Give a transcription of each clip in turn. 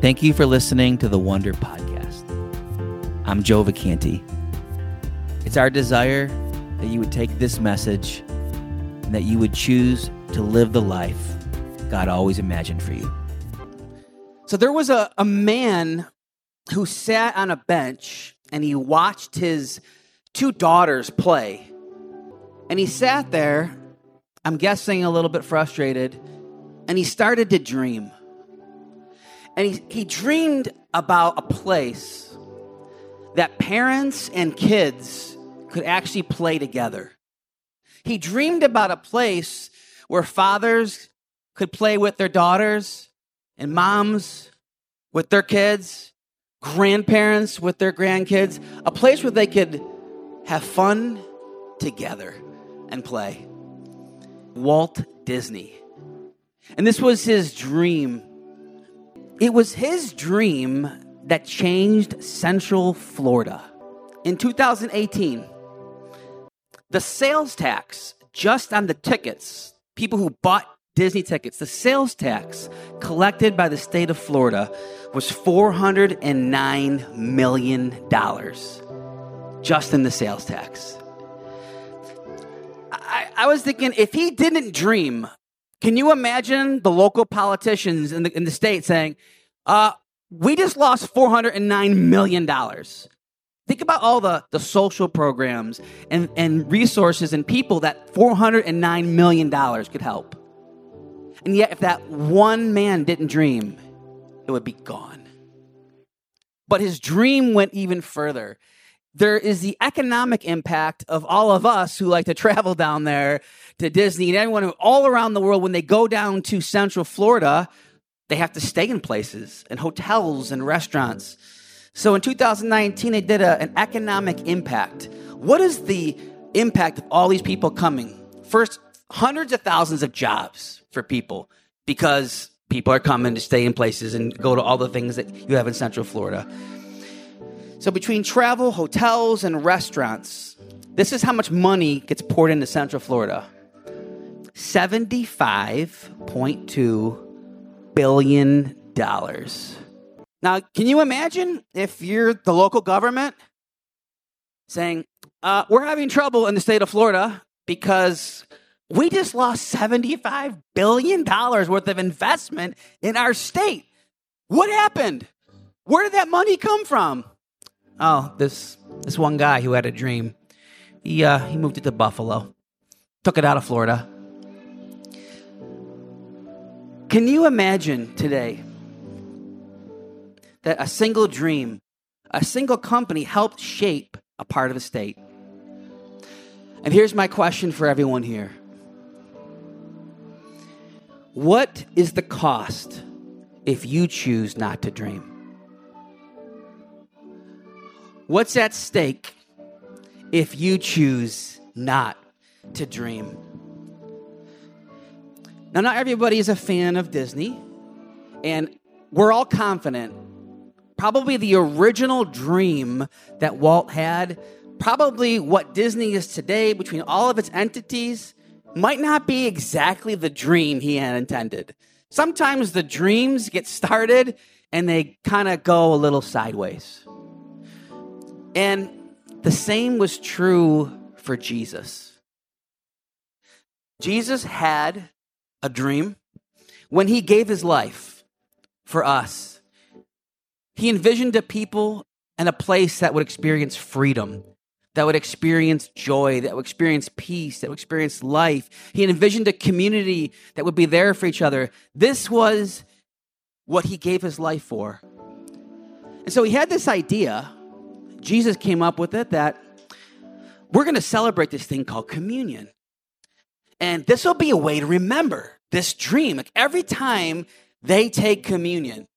Thank you for listening to the Wonder Podcast. I'm Joe Vacanti. It's our desire that you would take this message and that you would choose to live the life God always imagined for you. So there was a, a man who sat on a bench and he watched his two daughters play. And he sat there, I'm guessing a little bit frustrated, and he started to dream. And he, he dreamed about a place that parents and kids could actually play together. He dreamed about a place where fathers could play with their daughters and moms with their kids, grandparents with their grandkids, a place where they could have fun together and play. Walt Disney. And this was his dream. It was his dream that changed Central Florida. In 2018, the sales tax just on the tickets, people who bought Disney tickets, the sales tax collected by the state of Florida was $409 million just in the sales tax. I, I, was thinking if he didn't dream, can you imagine the local politicians in the, in the state saying, uh, we just lost $409 million? Think about all the, the social programs and, and resources and people that $409 million could help. And yet, if that one man didn't dream, it would be gone. But his dream went even further. There is the economic impact of all of us who like to travel down there to Disney and everyone all around the world. When they go down to Central Florida, they have to stay in places and hotels and restaurants. So in 2019, they did a, an economic impact. What is the impact of all these people coming? First, hundreds of thousands of jobs for people because people are coming to stay in places and go to all the things that you have in Central Florida. So, between travel, hotels, and restaurants, this is how much money gets poured into Central Florida $75.2 billion. Now, can you imagine if you're the local government saying, uh, We're having trouble in the state of Florida because we just lost $75 billion worth of investment in our state. What happened? Where did that money come from? Oh, this this one guy who had a dream. He uh, he moved it to Buffalo. Took it out of Florida. Can you imagine today that a single dream, a single company helped shape a part of a state? And here's my question for everyone here what is the cost if you choose not to dream? What's at stake if you choose not to dream? Now, not everybody is a fan of Disney, and we're all confident. Probably the original dream that Walt had, probably what Disney is today between all of its entities, might not be exactly the dream he had intended. Sometimes the dreams get started and they kind of go a little sideways. And the same was true for Jesus. Jesus had a dream when he gave his life for us. He envisioned a people and a place that would experience freedom that would experience joy, that would experience peace, that would experience life. He envisioned a community that would be there for each other. This was what he gave his life for. And so he had this idea, Jesus came up with it, that we're going to celebrate this thing called communion. And this will be a way to remember this dream. Like every time they take communion,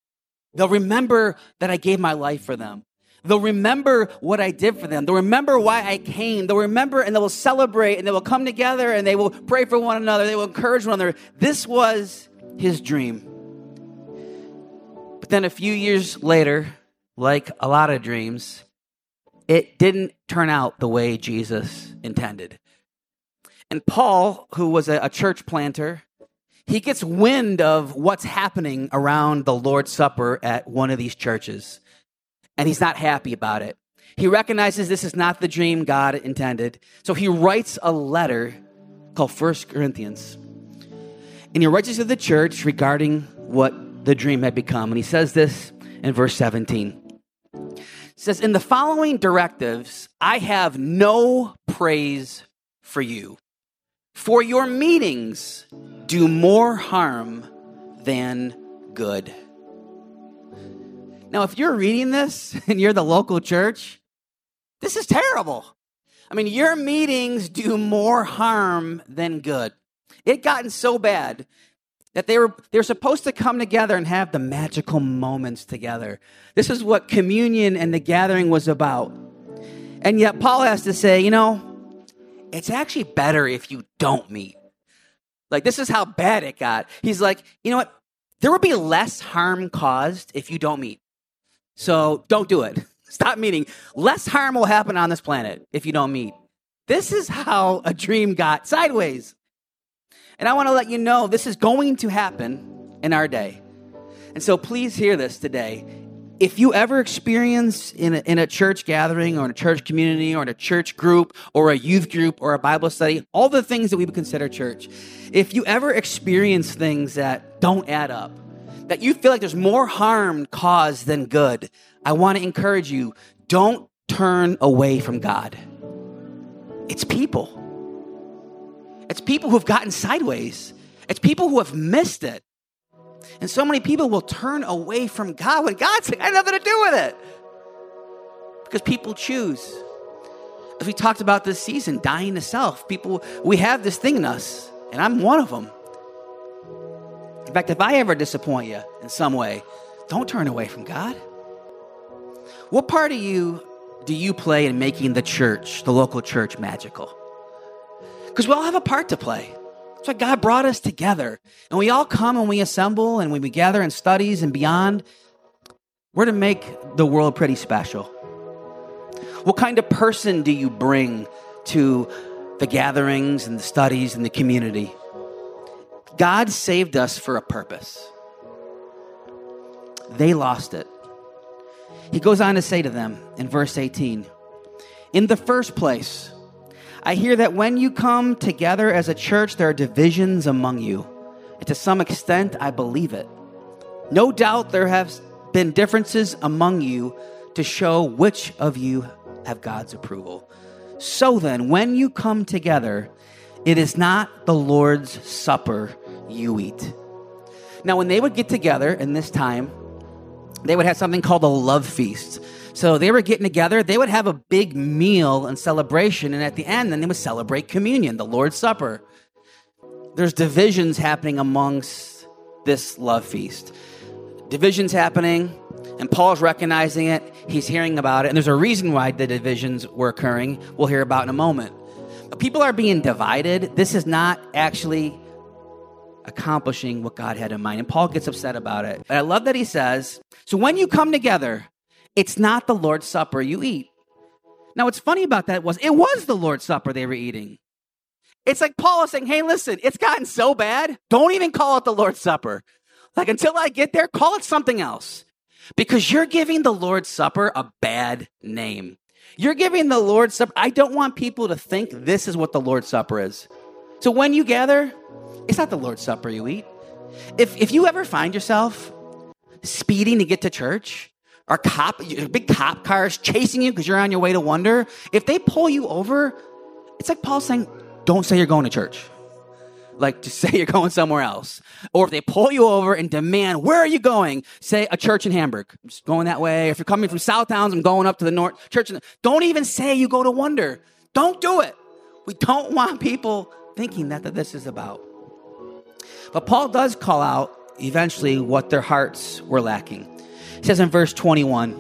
they'll remember that I gave my life for them. They'll remember what I did for them. They'll remember why I came. They'll remember and they will celebrate and they will come together and they will pray for one another. They will encourage one another. This was his dream. But then a few years later, like a lot of dreams, it didn't turn out the way Jesus intended. And Paul, who was a, a church planter, he gets wind of what's happening around the Lord's Supper at one of these churches, and he's not happy about it. He recognizes this is not the dream God intended, so he writes a letter called First Corinthians. And he writes it to the church regarding what the dream had become. And he says this in verse 17. It says, In the following directives, I have no praise for you. For your meetings do more harm than good. Now, if you're reading this and you're the local church, this is terrible. I mean, your meetings do more harm than good. It gotten so bad that they were they were supposed to come together and have the magical moments together. This is what communion and the gathering was about. And yet Paul has to say, you know, it's actually better if you don't meet. Like, this is how bad it got. He's like, you know what? There will be less harm caused if you don't meet. So don't do it. Stop meeting. Less harm will happen on this planet if you don't meet. This is how a dream got sideways. And I want to let you know this is going to happen in our day. And so please hear this today if you ever experience in a, in a church gathering or in a church community or in a church group or a youth group or a Bible study, all the things that we would consider church, if you ever experience things that don't add up, that you feel like there's more harm caused than good, I want to encourage you don't turn away from God. It's people. It's people who've gotten sideways. It's people who have missed it. And so many people will turn away from God when God's saying, I have nothing to do with it. Because people choose. As we talked about this season, dying to self, people, we have this thing in us, and I'm one of them. In fact, if I ever disappoint you in some way, don't turn away from God. What part of you do you play in making the church, the local church, magical? Because we all have a part to play. That's why God brought us together. And we all come and we assemble and when we gather in studies and beyond, we're to make the world pretty special. What kind of person do you bring to the gatherings and the studies and the community? God saved us for a purpose. They lost it. He goes on to say to them in verse 18 In the first place, I hear that when you come together as a church, there are divisions among you. And to some extent, I believe it. No doubt there have been differences among you to show which of you have God's approval. So then, when you come together, it is not the Lord's supper you eat. Now, when they would get together in this time, they would have something called a love feast. So they were getting together. They would have a big meal and celebration. And at the end, then they would celebrate communion, the Lord's Supper. There's divisions happening amongst this love feast. Divisions happening, and Paul's recognizing it. He's hearing about it. And there's a reason why the divisions were occurring. We'll hear about in a moment. But people are being divided. This is not actually accomplishing what God had in mind. And Paul gets upset about it. But I love that he says, So when you come together, it's not the Lord's Supper you eat. Now, what's funny about that was it was the Lord's Supper they were eating. It's like Paul is saying, hey, listen, it's gotten so bad, don't even call it the Lord's Supper. Like, until I get there, call it something else. Because you're giving the Lord's Supper a bad name. You're giving the Lord's Supper, I don't want people to think this is what the Lord's Supper is. So when you gather, it's not the Lord's Supper you eat. If, if you ever find yourself speeding to get to church, or cop, big cop cars chasing you because you're on your way to wonder, if they pull you over, it's like Paul saying, don't say you're going to church. Like, just say you're going somewhere else. Or if they pull you over and demand, where are you going? Say a church in Hamburg. I'm just going that way. If you're coming from South Towns, I'm going up to the north church. The, don't even say you go to wonder. Don't do it. We don't want people thinking that, that this is about. But Paul does call out eventually what their hearts were lacking. He says in verse 21,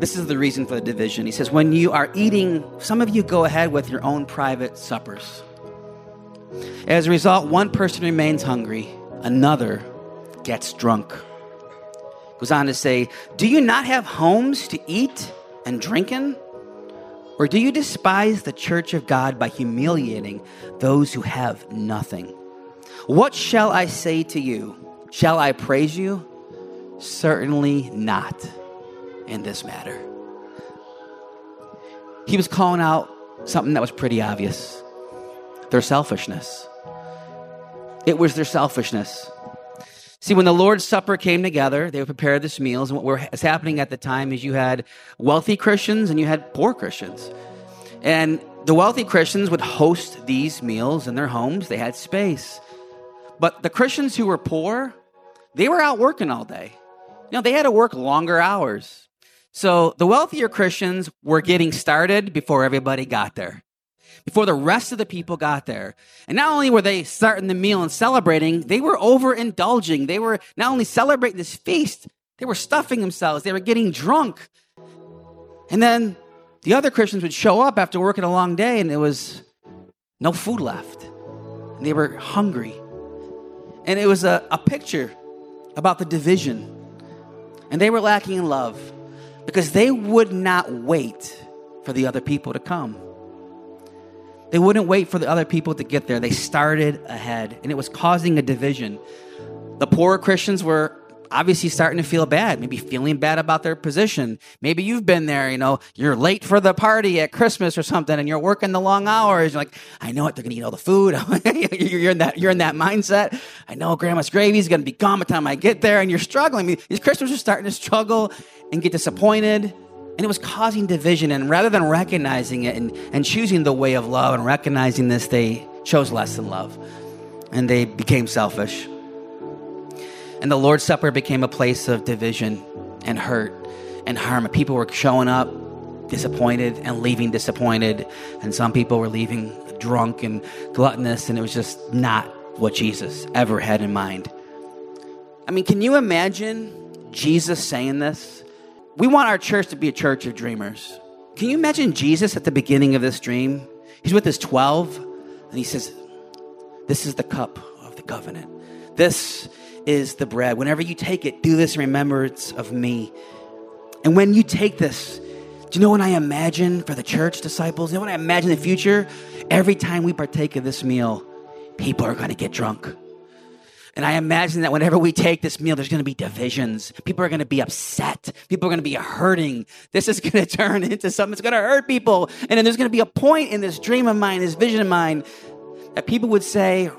this is the reason for the division. He says, When you are eating, some of you go ahead with your own private suppers. As a result, one person remains hungry, another gets drunk. Goes on to say, Do you not have homes to eat and drink in? Or do you despise the church of God by humiliating those who have nothing? What shall I say to you? Shall I praise you? Certainly not in this matter. He was calling out something that was pretty obvious their selfishness. It was their selfishness. See, when the Lord's Supper came together, they would prepare this meals. And what was happening at the time is you had wealthy Christians and you had poor Christians. And the wealthy Christians would host these meals in their homes, they had space. But the Christians who were poor, they were out working all day. You know, they had to work longer hours. So the wealthier Christians were getting started before everybody got there before the rest of the people got there. And not only were they starting the meal and celebrating, they were overindulging. They were not only celebrating this feast, they were stuffing themselves, they were getting drunk. And then the other Christians would show up after working a long day and there was no food left. And they were hungry. And it was a, a picture about the division. And they were lacking in love because they would not wait for the other people to come. They wouldn't wait for the other people to get there. They started ahead, and it was causing a division. The poorer Christians were obviously starting to feel bad, maybe feeling bad about their position. Maybe you've been there, you know, you're late for the party at Christmas or something and you're working the long hours. You're like, I know it, they're to eat all the food. you're in that, you're in that mindset. I know grandma's gravy is to be gone by the time I get there and you're struggling. I mean, these Christians are starting to struggle and get disappointed and it was causing division. And rather than recognizing it and, and choosing the way of love and recognizing this, they chose less than love. And they became selfish. And the Lord's Supper became a place of division and hurt and harm. People were showing up disappointed and leaving disappointed. And some people were leaving drunk and gluttonous. And it was just not what Jesus ever had in mind. I mean, can you imagine Jesus saying this? We want our church to be a church of dreamers. Can you imagine Jesus at the beginning of this dream? He's with his 12, and he says, This is the cup of the covenant. This is the bread. Whenever you take it, do this in remembrance of me. And when you take this, do you know what I imagine for the church disciples? You know what I imagine in the future? Every time we partake of this meal, people are going to get drunk. And I imagine that whenever we take this meal, there's going to be divisions. People are going to be upset. People are going to be hurting. This is going to turn into something that's going to hurt people. And then there's going to be a point in this dream of mine, this vision of mine, that people would say,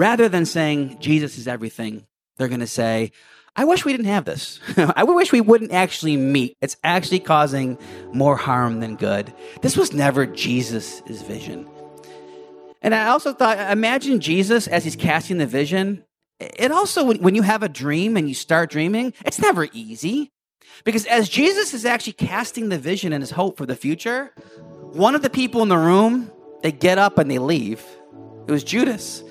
rather than saying, Jesus is everything, they're going to say, I wish we didn't have this. I wish we wouldn't actually meet. It's actually causing more harm than good. This was never Jesus' vision. And I also thought, imagine Jesus as he's casting the vision. It also, when you have a dream and you start dreaming, it's never easy. Because as Jesus is actually casting the vision and his hope for the future, one of the people in the room, they get up and they leave. It was Judas.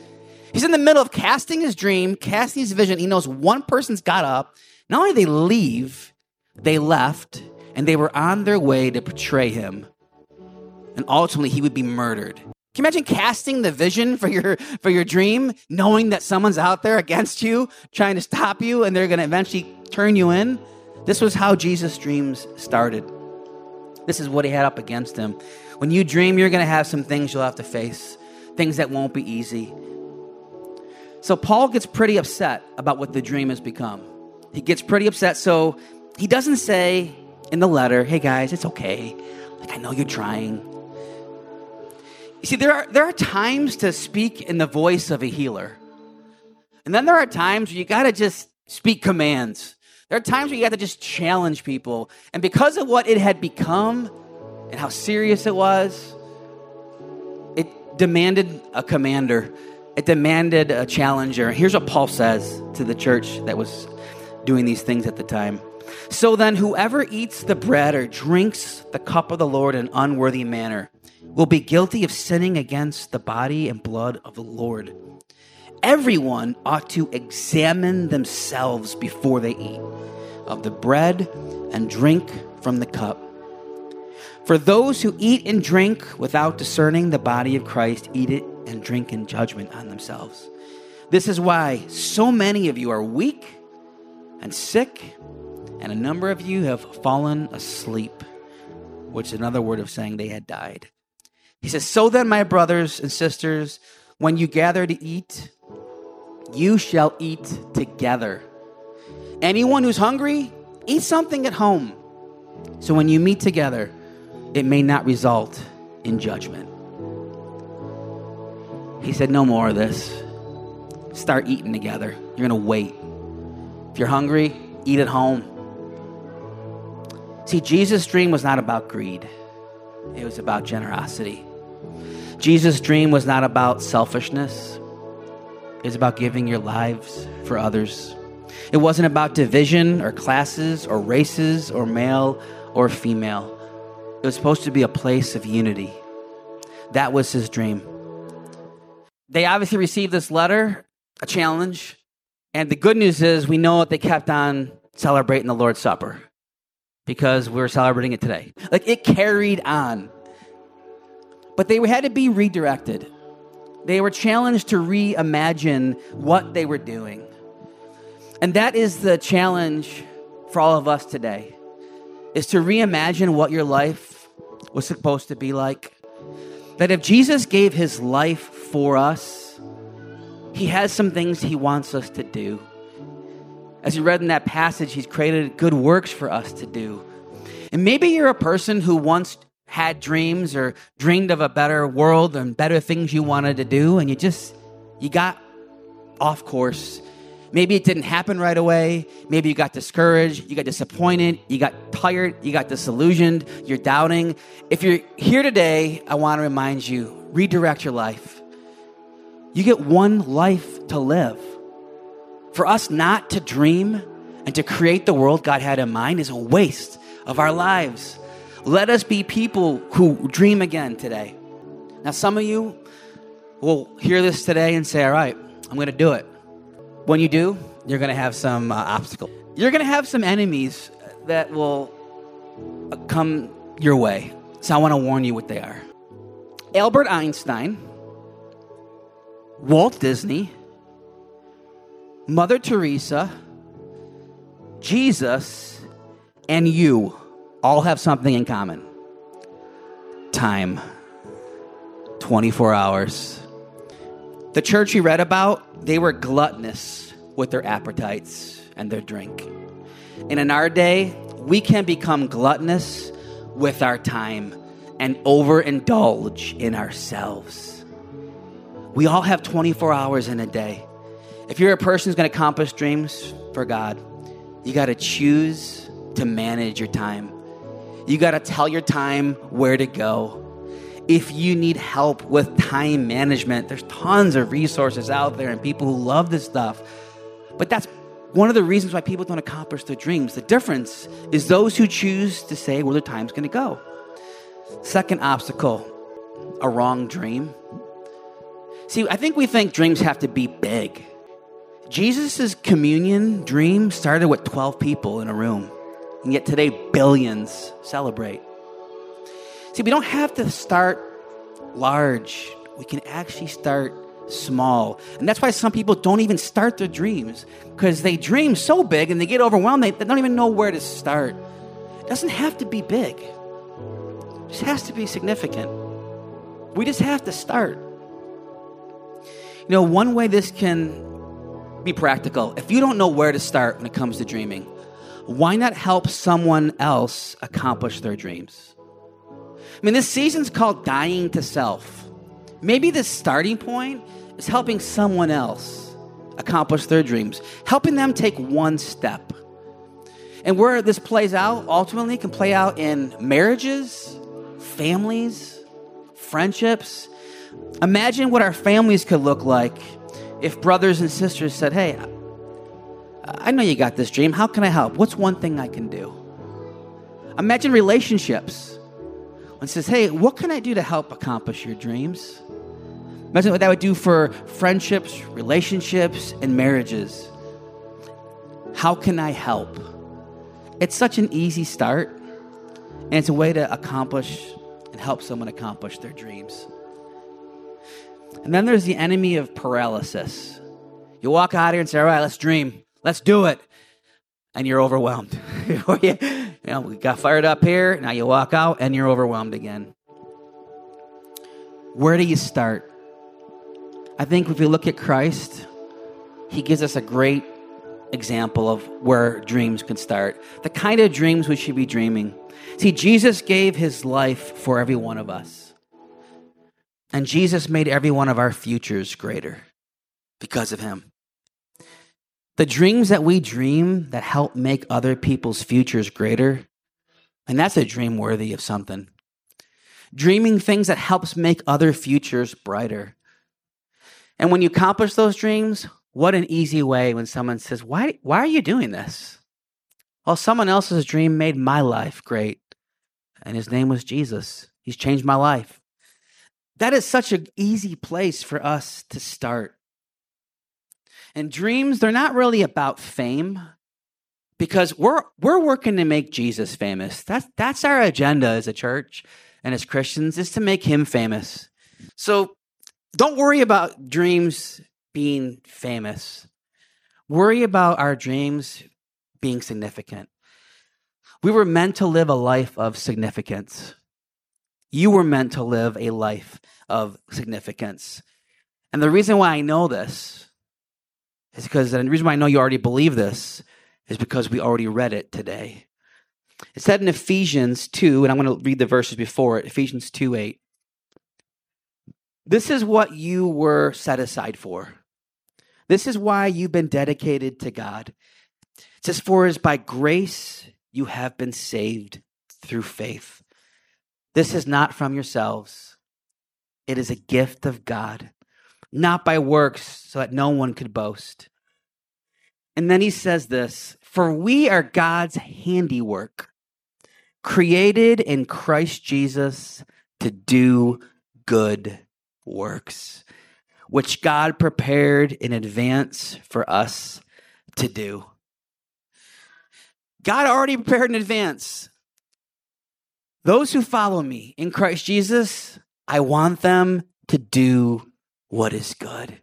He's in the middle of casting his dream, casting his vision. He knows one person's got up. Not only they leave, they left, and they were on their way to betray him. And ultimately, he would be murdered. Can you imagine casting the vision for your for your dream, knowing that someone's out there against you, trying to stop you, and they're going to eventually turn you in? This was how Jesus' dreams started. This is what he had up against him. When you dream, you're going to have some things you'll have to face, things that won't be easy. So Paul gets pretty upset about what the dream has become. He gets pretty upset. So he doesn't say in the letter, "Hey guys, it's okay. Like I know you're trying. You see, there are, there are times to speak in the voice of a healer. And then there are times where you got to just speak commands. There are times where you got to just challenge people. And because of what it had become and how serious it was, it demanded a commander, it demanded a challenger. Here's what Paul says to the church that was doing these things at the time. So then, whoever eats the bread or drinks the cup of the Lord in an unworthy manner, will be guilty of sinning against the body and blood of the Lord. Everyone ought to examine themselves before they eat of the bread and drink from the cup. For those who eat and drink without discerning the body of Christ eat it and drink in judgment on themselves. This is why so many of you are weak and sick, and a number of you have fallen asleep, which is another word of saying they had died. He says, So then, my brothers and sisters, when you gather to eat, you shall eat together. Anyone who's hungry, eat something at home. So when you meet together, it may not result in judgment. He said, No more of this. Start eating together. You're going to wait. If you're hungry, eat at home. See, Jesus' dream was not about greed, it was about generosity. Jesus' dream was not about selfishness, it was about giving your lives for others. It wasn't about division or classes or races or male or female. It was supposed to be a place of unity. That was his dream. They obviously received this letter, a challenge, and the good news is we know that they kept on celebrating the Lord's Supper because we're celebrating it today. Like it carried on. But they had to be redirected. They were challenged to reimagine what they were doing. And that is the challenge for all of us today. Is to reimagine what your life was supposed to be like. That if Jesus gave his life for us, he has some things he wants us to do. As you read in that passage, he's created good works for us to do. And maybe you're a person who once had dreams or dreamed of a better world and better things you wanted to do, and you just you got off course. Maybe it didn't happen right away. Maybe you got discouraged, you got disappointed, you got tired, you got disillusioned, you're doubting. If you're here today, I want to remind you redirect your life. You get one life to live. For us not to dream and to create the world God had in mind is a waste of our lives. Let us be people who dream again today. Now, some of you will hear this today and say, All right, I'm going to do it. When you do, you're going to have some uh, obstacle. You're going to have some enemies that will uh, come your way. So I want to warn you what they are. Albert Einstein, Walt Disney, Mother Teresa, Jesus, and you all have something in common time 24 hours. The church you read about, they were gluttonous with their appetites and their drink. And in our day, we can become gluttonous with our time and overindulge in ourselves. We all have 24 hours in a day. If you're a person who's going to accomplish dreams for God, you got to choose to manage your time. You got to tell your time where to go. If you need help with time management, there's tons of resources out there and people who love this stuff. But that's one of the reasons why people don't accomplish their dreams. The difference is those who choose to say where their time's going to go. Second obstacle, a wrong dream. See, I think we think dreams have to be big. Jesus' communion dream started with 12 people in a room. And yet today, billions celebrate. See, we don't have to start large. We can actually start small. And that's why some people don't even start their dreams because they dream so big and they get overwhelmed, they, they don't even know where to start. It doesn't have to be big, it just has to be significant. We just have to start. You know, one way this can be practical if you don't know where to start when it comes to dreaming, why not help someone else accomplish their dreams? I mean, this season's called dying to self. Maybe the starting point is helping someone else accomplish their dreams, helping them take one step. And where this plays out ultimately can play out in marriages, families, friendships. Imagine what our families could look like if brothers and sisters said, Hey, I know you got this dream. How can I help? What's one thing I can do? Imagine relationships. It says, Hey, what can I do to help accomplish your dreams? Imagine what that would do for friendships, relationships, and marriages. How can I help? It's such an easy start, and it's a way to accomplish and help someone accomplish their dreams. And then there's the enemy of paralysis. You walk out here and say, All right, let's dream. Let's do it. And you're overwhelmed. you know, we got fired up here. Now you walk out and you're overwhelmed again. Where do you start? I think if we look at Christ, he gives us a great example of where dreams can start, the kind of dreams we should be dreaming. See, Jesus gave his life for every one of us. And Jesus made every one of our futures greater because of him. The dreams that we dream that help make other people's futures greater, and that's a dream worthy of something. Dreaming things that helps make other futures brighter. And when you accomplish those dreams, what an easy way when someone says, Why, why are you doing this? Well, someone else's dream made my life great. And his name was Jesus. He's changed my life. That is such an easy place for us to start. And dreams, they're not really about fame because we're we're working to make Jesus famous. That's that's our agenda as a church and as Christians is to make him famous. So don't worry about dreams being famous. Worry about our dreams being significant. We were meant to live a life of significance. You were meant to live a life of significance. And the reason why I know this is because, and the reason why I know you already believe this is because we already read it today. It said in Ephesians 2, and I'm going to read the verses before it Ephesians 2 8. This is what you were set aside for. This is why you've been dedicated to God. It says, For is by grace you have been saved through faith. This is not from yourselves, it is a gift of God, not by works, so that no one could boast. And then he says this For we are God's handiwork, created in Christ Jesus to do good works, which God prepared in advance for us to do. God already prepared in advance. Those who follow me in Christ Jesus, I want them to do what is good.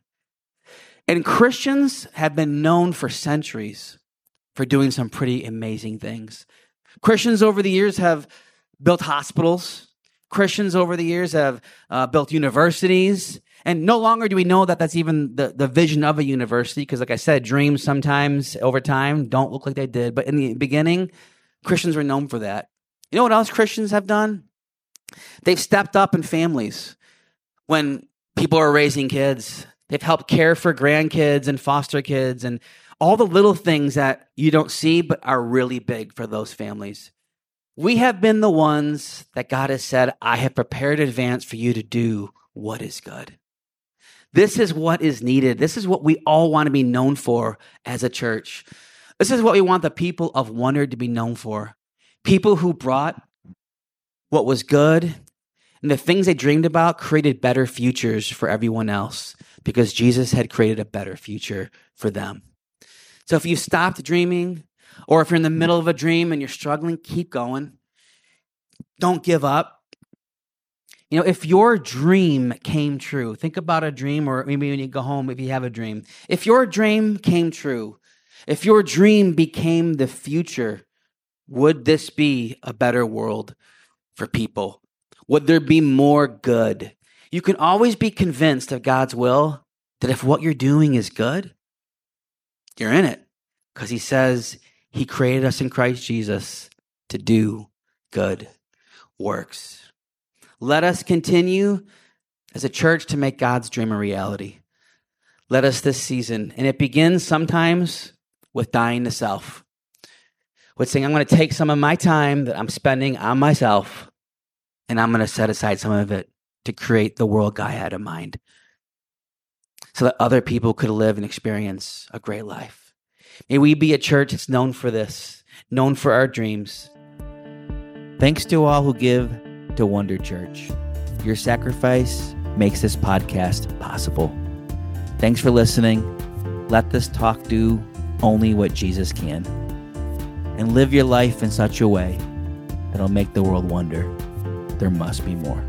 And Christians have been known for centuries for doing some pretty amazing things. Christians over the years have built hospitals. Christians over the years have uh, built universities. And no longer do we know that that's even the, the vision of a university, because, like I said, dreams sometimes over time don't look like they did. But in the beginning, Christians were known for that. You know what else Christians have done? They've stepped up in families when people are raising kids. They've helped care for grandkids and foster kids and all the little things that you don't see but are really big for those families. We have been the ones that God has said, I have prepared in advance for you to do what is good. This is what is needed. This is what we all want to be known for as a church. This is what we want the people of Wonder to be known for. People who brought what was good and the things they dreamed about created better futures for everyone else because Jesus had created a better future for them. So if you stopped dreaming, or if you're in the middle of a dream and you're struggling, keep going. Don't give up. You know, if your dream came true, think about a dream, or maybe when you go home, if you have a dream. If your dream came true, if your dream became the future, would this be a better world for people? Would there be more good? You can always be convinced of God's will that if what you're doing is good, you're in it. Because he says he created us in Christ Jesus to do good works. Let us continue as a church to make God's dream a reality. Let us this season, and it begins sometimes with dying to self, with saying, I'm going to take some of my time that I'm spending on myself and I'm going to set aside some of it to create the world God had in mind so that other people could live and experience a great life. May we be a church that's known for this, known for our dreams. Thanks to all who give to Wonder Church. Your sacrifice makes this podcast possible. Thanks for listening. Let this talk do only what Jesus can. And live your life in such a way that'll make the world wonder there must be more.